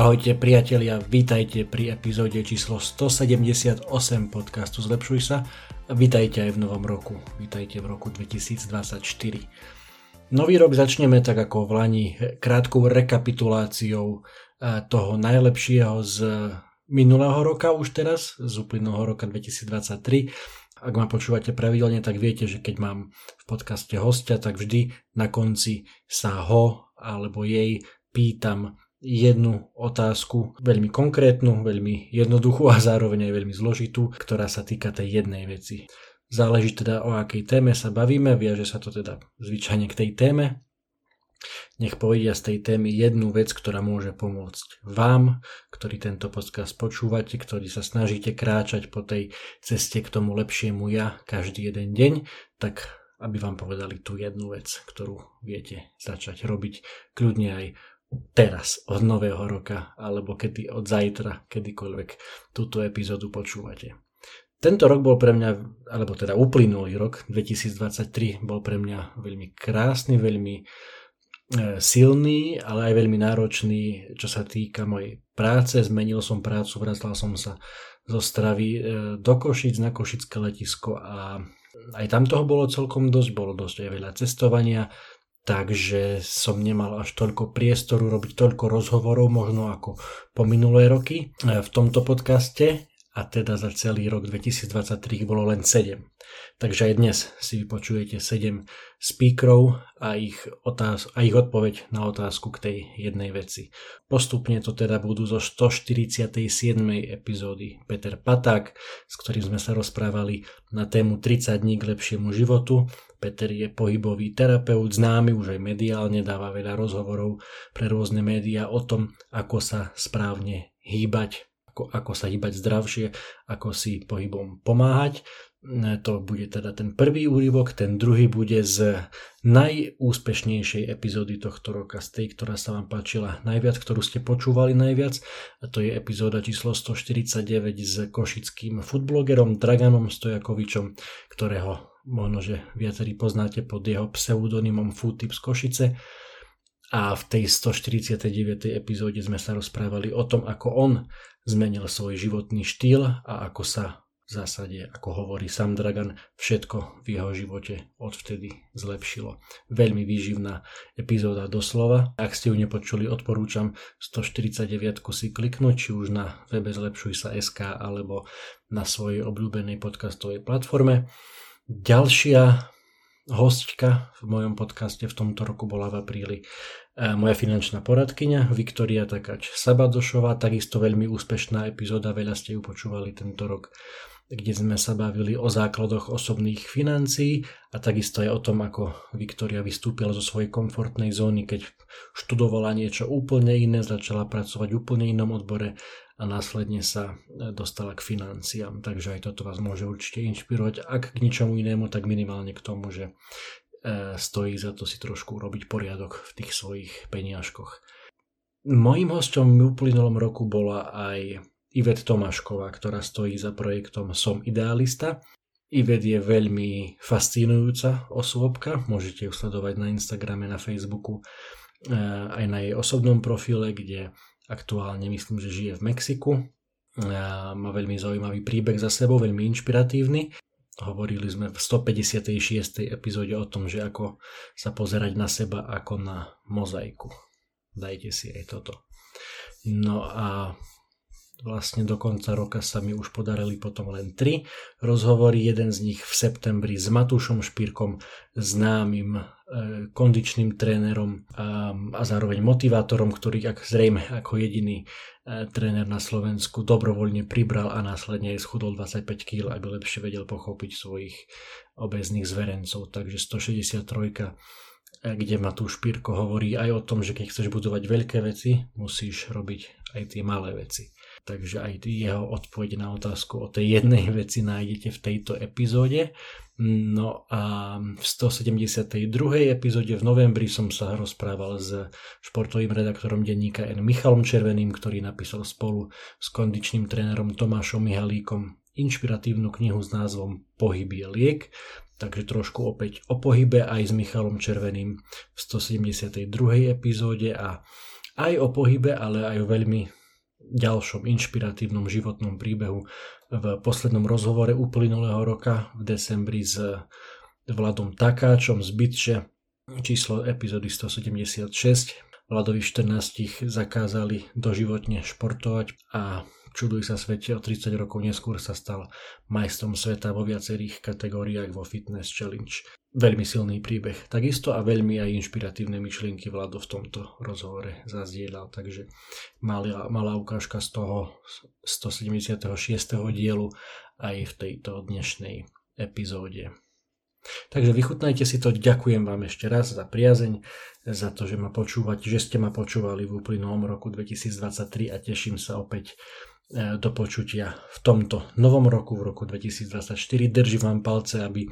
Ahojte priatelia, vítajte pri epizóde číslo 178 podcastu Zlepšuj sa. A vítajte aj v novom roku, vítajte v roku 2024. Nový rok začneme tak ako v Lani krátkou rekapituláciou eh, toho najlepšieho z minulého roka už teraz, z uplynulého roka 2023 ak ma počúvate pravidelne, tak viete, že keď mám v podcaste hostia, tak vždy na konci sa ho alebo jej pýtam jednu otázku, veľmi konkrétnu, veľmi jednoduchú a zároveň aj veľmi zložitú, ktorá sa týka tej jednej veci. Záleží teda o akej téme sa bavíme, viaže sa to teda zvyčajne k tej téme nech povedia z tej témy jednu vec, ktorá môže pomôcť vám, ktorí tento podcast počúvate, ktorí sa snažíte kráčať po tej ceste k tomu lepšiemu ja každý jeden deň, tak aby vám povedali tú jednu vec, ktorú viete začať robiť kľudne aj teraz, od nového roka, alebo kedy od zajtra, kedykoľvek túto epizódu počúvate. Tento rok bol pre mňa, alebo teda uplynulý rok 2023 bol pre mňa veľmi krásny, veľmi E, silný, ale aj veľmi náročný, čo sa týka mojej práce. Zmenil som prácu, vracal som sa zo Stravy e, do Košic na Košické letisko a aj tam toho bolo celkom dosť, bolo dosť aj veľa cestovania, takže som nemal až toľko priestoru robiť toľko rozhovorov, možno ako po minulé roky e, v tomto podcaste a teda za celý rok 2023 bolo len 7. Takže aj dnes si vypočujete 7 speakerov a ich, otáz- a ich odpoveď na otázku k tej jednej veci. Postupne to teda budú zo 147. epizódy Peter Paták, s ktorým sme sa rozprávali na tému 30 dní k lepšiemu životu. Peter je pohybový terapeut, známy už aj mediálne, dáva veľa rozhovorov pre rôzne médiá o tom, ako sa správne hýbať ako, ako sa hýbať zdravšie, ako si pohybom pomáhať. To bude teda ten prvý úryvok, ten druhý bude z najúspešnejšej epizódy tohto roka, z tej, ktorá sa vám páčila najviac, ktorú ste počúvali najviac. A to je epizóda číslo 149 s košickým foodblogerom Draganom Stojakovičom, ktorého možno, že viacerí poznáte pod jeho pseudonymom Foodtips Košice. A v tej 149. epizóde sme sa rozprávali o tom, ako on zmenil svoj životný štýl a ako sa v zásade, ako hovorí Sam Dragan, všetko v jeho živote odvtedy zlepšilo. Veľmi výživná epizóda doslova. Ak ste ju nepočuli, odporúčam 149 si kliknúť, či už na webe Zlepšuj sa SK alebo na svojej obľúbenej podcastovej platforme. Ďalšia hostka v mojom podcaste v tomto roku bola v apríli moja finančná poradkyňa Viktoria Takač Sabadošová, takisto veľmi úspešná epizóda, veľa ste ju počúvali tento rok, kde sme sa bavili o základoch osobných financií a takisto aj o tom, ako Viktoria vystúpila zo svojej komfortnej zóny, keď študovala niečo úplne iné, začala pracovať v úplne inom odbore a následne sa dostala k financiám. Takže aj toto vás môže určite inšpirovať, ak k ničomu inému, tak minimálne k tomu, že E, stojí za to si trošku robiť poriadok v tých svojich peniažkoch. Mojím hostom v uplynulom roku bola aj Ivet Tomášková, ktorá stojí za projektom Som idealista. Ivet je veľmi fascinujúca osôbka, môžete ju sledovať na Instagrame, na Facebooku, e, aj na jej osobnom profile, kde aktuálne myslím, že žije v Mexiku. E, má veľmi zaujímavý príbeh za sebou, veľmi inšpiratívny. Hovorili sme v 156. epizóde o tom, že ako sa pozerať na seba ako na mozaiku. Dajte si aj toto. No a vlastne do konca roka sa mi už podarili potom len tri rozhovory. Jeden z nich v septembri s Matúšom Špírkom, známym kondičným trénerom a, zároveň motivátorom, ktorý ak zrejme ako jediný e, tréner na Slovensku dobrovoľne pribral a následne schudol 25 kg, aby lepšie vedel pochopiť svojich obezných zverencov. Takže 163 kde ma tu Špírko hovorí aj o tom, že keď chceš budovať veľké veci, musíš robiť aj tie malé veci. Takže aj jeho odpoveď na otázku o tej jednej veci nájdete v tejto epizóde. No a v 172. epizóde v novembri som sa rozprával s športovým redaktorom denníka N. Michalom Červeným, ktorý napísal spolu s kondičným trénerom Tomášom Mihalíkom inšpiratívnu knihu s názvom Pohyb je liek, takže trošku opäť o pohybe aj s Michalom Červeným v 172. epizóde a aj o pohybe, ale aj o veľmi ďalšom inšpiratívnom životnom príbehu v poslednom rozhovore uplynulého roka v decembri s Vladom Takáčom z Bytče, číslo epizódy 176. Vladovi 14 zakázali doživotne športovať a čuduj sa svete, o 30 rokov neskôr sa stal majstrom sveta vo viacerých kategóriách vo Fitness Challenge. Veľmi silný príbeh. Takisto a veľmi aj inšpiratívne myšlienky Vlado v tomto rozhovore zazdieľal. Takže malá, malá ukážka z toho 176. dielu aj v tejto dnešnej epizóde. Takže vychutnajte si to, ďakujem vám ešte raz za priazeň, za to, že ma počúvate, že ste ma počúvali v uplynulom roku 2023 a teším sa opäť do počutia v tomto novom roku, v roku 2024. Držím vám palce, aby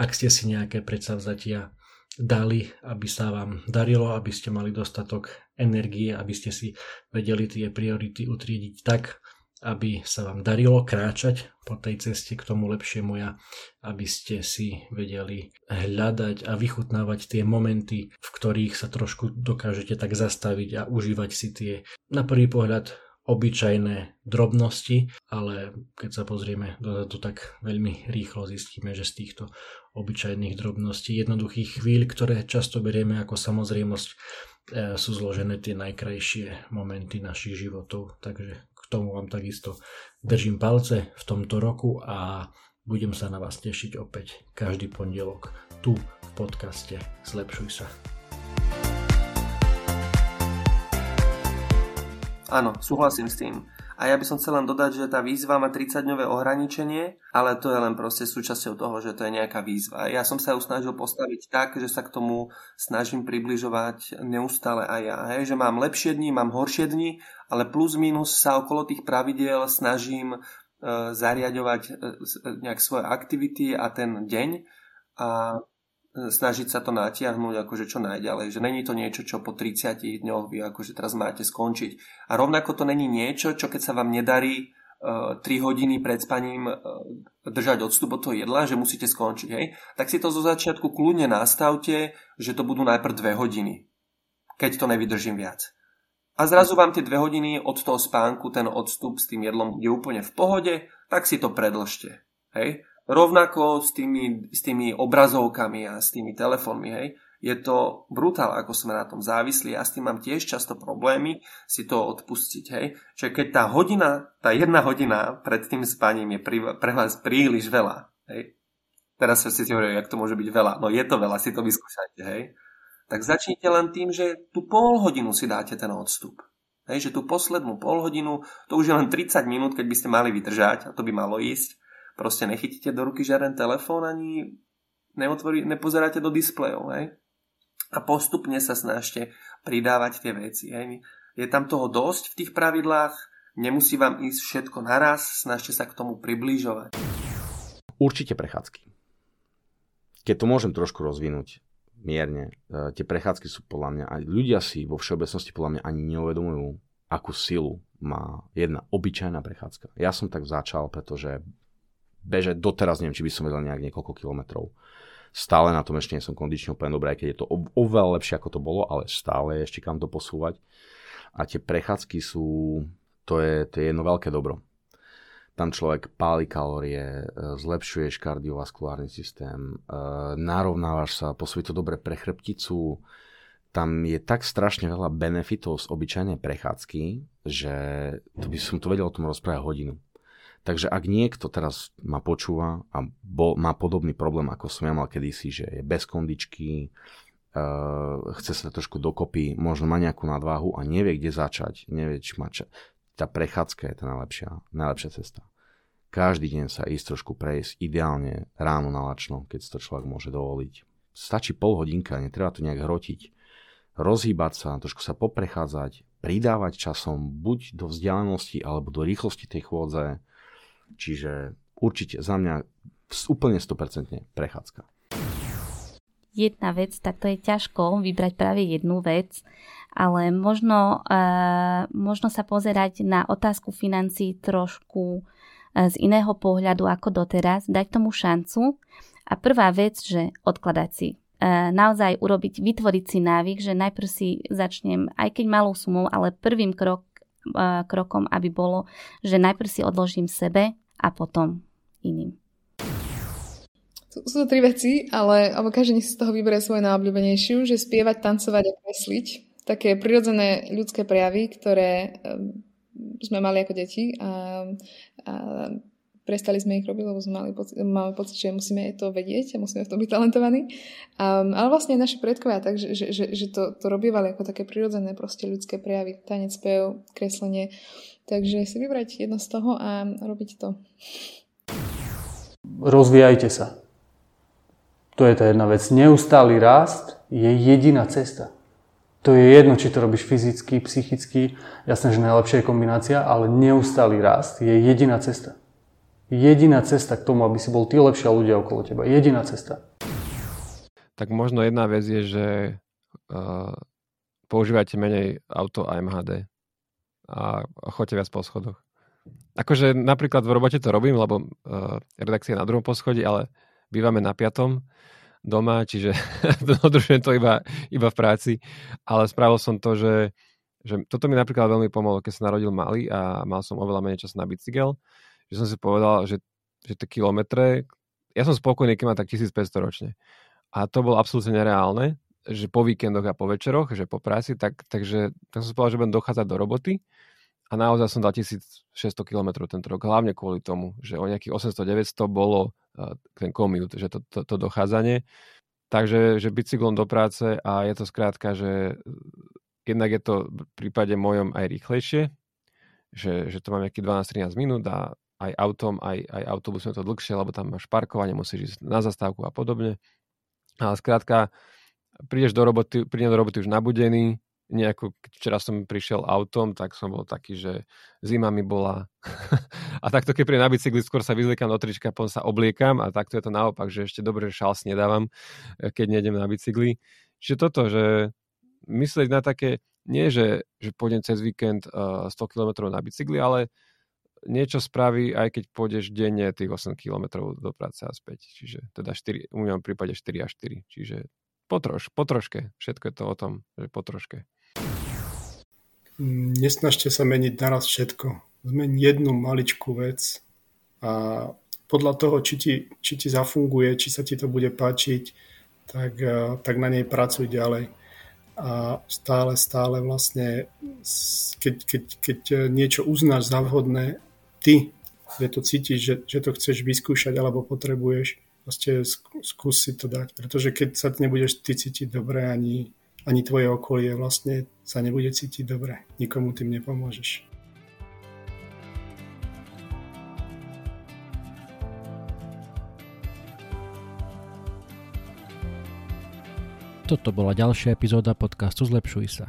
ak ste si nejaké predsavzatia dali, aby sa vám darilo, aby ste mali dostatok energie, aby ste si vedeli tie priority utriediť tak, aby sa vám darilo kráčať po tej ceste k tomu lepšiemu ja, aby ste si vedeli hľadať a vychutnávať tie momenty, v ktorých sa trošku dokážete tak zastaviť a užívať si tie na prvý pohľad obyčajné drobnosti, ale keď sa pozrieme dozadu, tak veľmi rýchlo zistíme, že z týchto obyčajných drobností, jednoduchých chvíľ, ktoré často berieme ako samozrejmosť, e, sú zložené tie najkrajšie momenty našich životov. Takže k tomu vám takisto držím palce v tomto roku a budem sa na vás tešiť opäť každý pondelok tu v podcaste Zlepšuj sa. Áno, súhlasím s tým. A ja by som chcel len dodať, že tá výzva má 30-dňové ohraničenie, ale to je len proste súčasťou toho, že to je nejaká výzva. Ja som sa ju snažil postaviť tak, že sa k tomu snažím približovať neustále aj ja. Hej? Že mám lepšie dni, mám horšie dni, ale plus minus sa okolo tých pravidiel snažím e, zariadovať e, nejak svoje aktivity a ten deň. A snažiť sa to natiahnuť akože čo najďalej. Že není to niečo, čo po 30 dňoch vy akože teraz máte skončiť. A rovnako to není niečo, čo keď sa vám nedarí uh, e, 3 hodiny pred spaním uh, držať odstup od toho jedla, že musíte skončiť, hej? Tak si to zo začiatku kľudne nastavte, že to budú najprv 2 hodiny. Keď to nevydržím viac. A zrazu vám tie 2 hodiny od toho spánku, ten odstup s tým jedlom je úplne v pohode, tak si to predlžte. Hej? Rovnako s tými, s tými obrazovkami a s tými telefónmi, hej. Je to brutál, ako sme na tom závislí. Ja s tým mám tiež často problémy si to odpustiť, hej. Čiže keď tá hodina, tá jedna hodina pred tým spaním je pre vás príliš veľa, hej. Teraz sa si hovorí, jak to môže byť veľa. No je to veľa, si to vyskúšajte, hej. Tak začnite len tým, že tú pol hodinu si dáte ten odstup. Hej, že tú poslednú pol hodinu, to už je len 30 minút, keď by ste mali vydržať, a to by malo ísť, proste nechytíte do ruky žiaden telefón ani neotvorí, nepozeráte do displejov, hej? A postupne sa snažte pridávať tie veci, hej? Je tam toho dosť v tých pravidlách, nemusí vám ísť všetko naraz, snažte sa k tomu približovať. Určite prechádzky. Keď to môžem trošku rozvinúť mierne, e, tie prechádzky sú podľa mňa, aj ľudia si vo všeobecnosti podľa mňa ani neuvedomujú, akú silu má jedna obyčajná prechádzka. Ja som tak začal, pretože bežať doteraz, neviem, či by som vedel nejak niekoľko kilometrov. Stále na tom ešte nie som kondične úplne dobrý, keď je to oveľa lepšie ako to bolo, ale stále ešte kam to posúvať. A tie prechádzky sú, to je, to je jedno veľké dobro. Tam človek páli kalórie, e, zlepšuješ kardiovaskulárny systém, e, narovnávaš sa, posúvi to dobre pre chrbticu, tam je tak strašne veľa benefitov z obyčajnej prechádzky, že to by som to vedel o tom rozprávať hodinu. Takže ak niekto teraz ma počúva a bol, má podobný problém, ako som ja mal kedysi, že je bez kondičky, uh, chce sa trošku dokopy, možno má nejakú nadváhu a nevie, kde začať, nevie, či má ča- tá prechádzka je tá najlepšia, najlepšia cesta. Každý deň sa ísť trošku prejsť, ideálne ráno na lačno, keď si to človek môže dovoliť. stačí pol hodinka, netreba to nejak hrotiť. Rozhýbať sa, trošku sa poprechádzať, pridávať časom buď do vzdialenosti alebo do rýchlosti tej chôdze. Čiže určite za mňa úplne 100% prechádzka. Jedna vec, tak to je ťažko vybrať práve jednu vec, ale možno, uh, možno sa pozerať na otázku financí trošku uh, z iného pohľadu ako doteraz, dať tomu šancu a prvá vec, že odkladať si. E, naozaj urobiť, vytvoriť si návyk, že najprv si začnem, aj keď malou sumou, ale prvým krok, krokom, aby bolo, že najprv si odložím sebe a potom iným. Sú to tri veci, ale alebo každý nech si z toho vyberie svoju najobľúbenejšiu, že spievať, tancovať a kresliť. Také prirodzené ľudské prejavy, ktoré um, sme mali ako deti a, a prestali sme ich robiť, lebo sme mali pocit, máme pocit, že musíme to vedieť a musíme v tom byť talentovaní. Um, ale vlastne naši predkovia, takže že, že, že to, to robievali ako také prirodzené proste ľudské prejavy, tanec, spev, kreslenie. Takže si vybrať jedno z toho a robiť to. Rozvíjajte sa. To je tá jedna vec. Neustály rast je jediná cesta. To je jedno, či to robíš fyzicky, psychicky, jasné, že najlepšia je kombinácia, ale neustály rast je jediná cesta. Jediná cesta k tomu, aby si bol ty lepšia ľudia okolo teba. Jediná cesta. Tak možno jedna vec je, že uh, používajte menej auto a MHD a, choďte viac po schodoch. Akože napríklad v robote to robím, lebo uh, redakcia je na druhom poschodí, ale bývame na piatom doma, čiže dodržujem to iba, iba v práci. Ale spravil som to, že, že toto mi napríklad veľmi pomohlo, keď sa narodil malý a mal som oveľa menej času na bicykel že som si povedal, že, že tie kilometre, ja som spokojný, keď mám tak 1500 ročne. A to bolo absolútne nereálne, že po víkendoch a po večeroch, že po práci, tak, takže tak som si povedal, že budem dochádzať do roboty a naozaj som dal 1600 km tento rok, hlavne kvôli tomu, že o nejakých 800-900 bolo uh, ten commute, že to, to, to dochádzanie. Takže že bicyklom do práce a je to skrátka, že jednak je to v prípade mojom aj rýchlejšie, že, že to mám nejakých 12-13 minút a aj autom, aj, aj autobusom to dlhšie, lebo tam máš parkovanie, musíš ísť na zastávku a podobne. Ale skrátka, prídeš do roboty, prídem do roboty už nabudený, nejako, včera som prišiel autom, tak som bol taký, že zima mi bola. a takto, keď príjem na bicykli, skôr sa vyzliekam do trička, potom sa obliekam a takto je to naopak, že ešte dobre, že šals nedávam, eh, keď nejdem na bicykli. Čiže toto, že myslieť na také, nie že, že pôjdem cez víkend uh, 100 km na bicykli, ale niečo spraví, aj keď pôjdeš denne tých 8 km do práce a späť. Čiže teda 4, u mňa v prípade 4 a 4. Čiže potroš, potroške. Všetko je to o tom, že potroške. Mm, nesnažte sa meniť naraz všetko. Zmeň jednu maličkú vec a podľa toho, či ti, či ti zafunguje, či sa ti to bude páčiť, tak, eh, tak na nej pracuj ďalej. A stále, stále vlastne, keď, keď, keď niečo uznáš za vhodné, ty, že to cítiš, že, že to chceš vyskúšať alebo potrebuješ, proste skús si to dať. Pretože keď sa nebudeš ty cítiť dobre, ani, ani tvoje okolie vlastne sa nebude cítiť dobre. Nikomu tým nepomôžeš. Toto bola ďalšia epizóda podcastu Zlepšuj sa.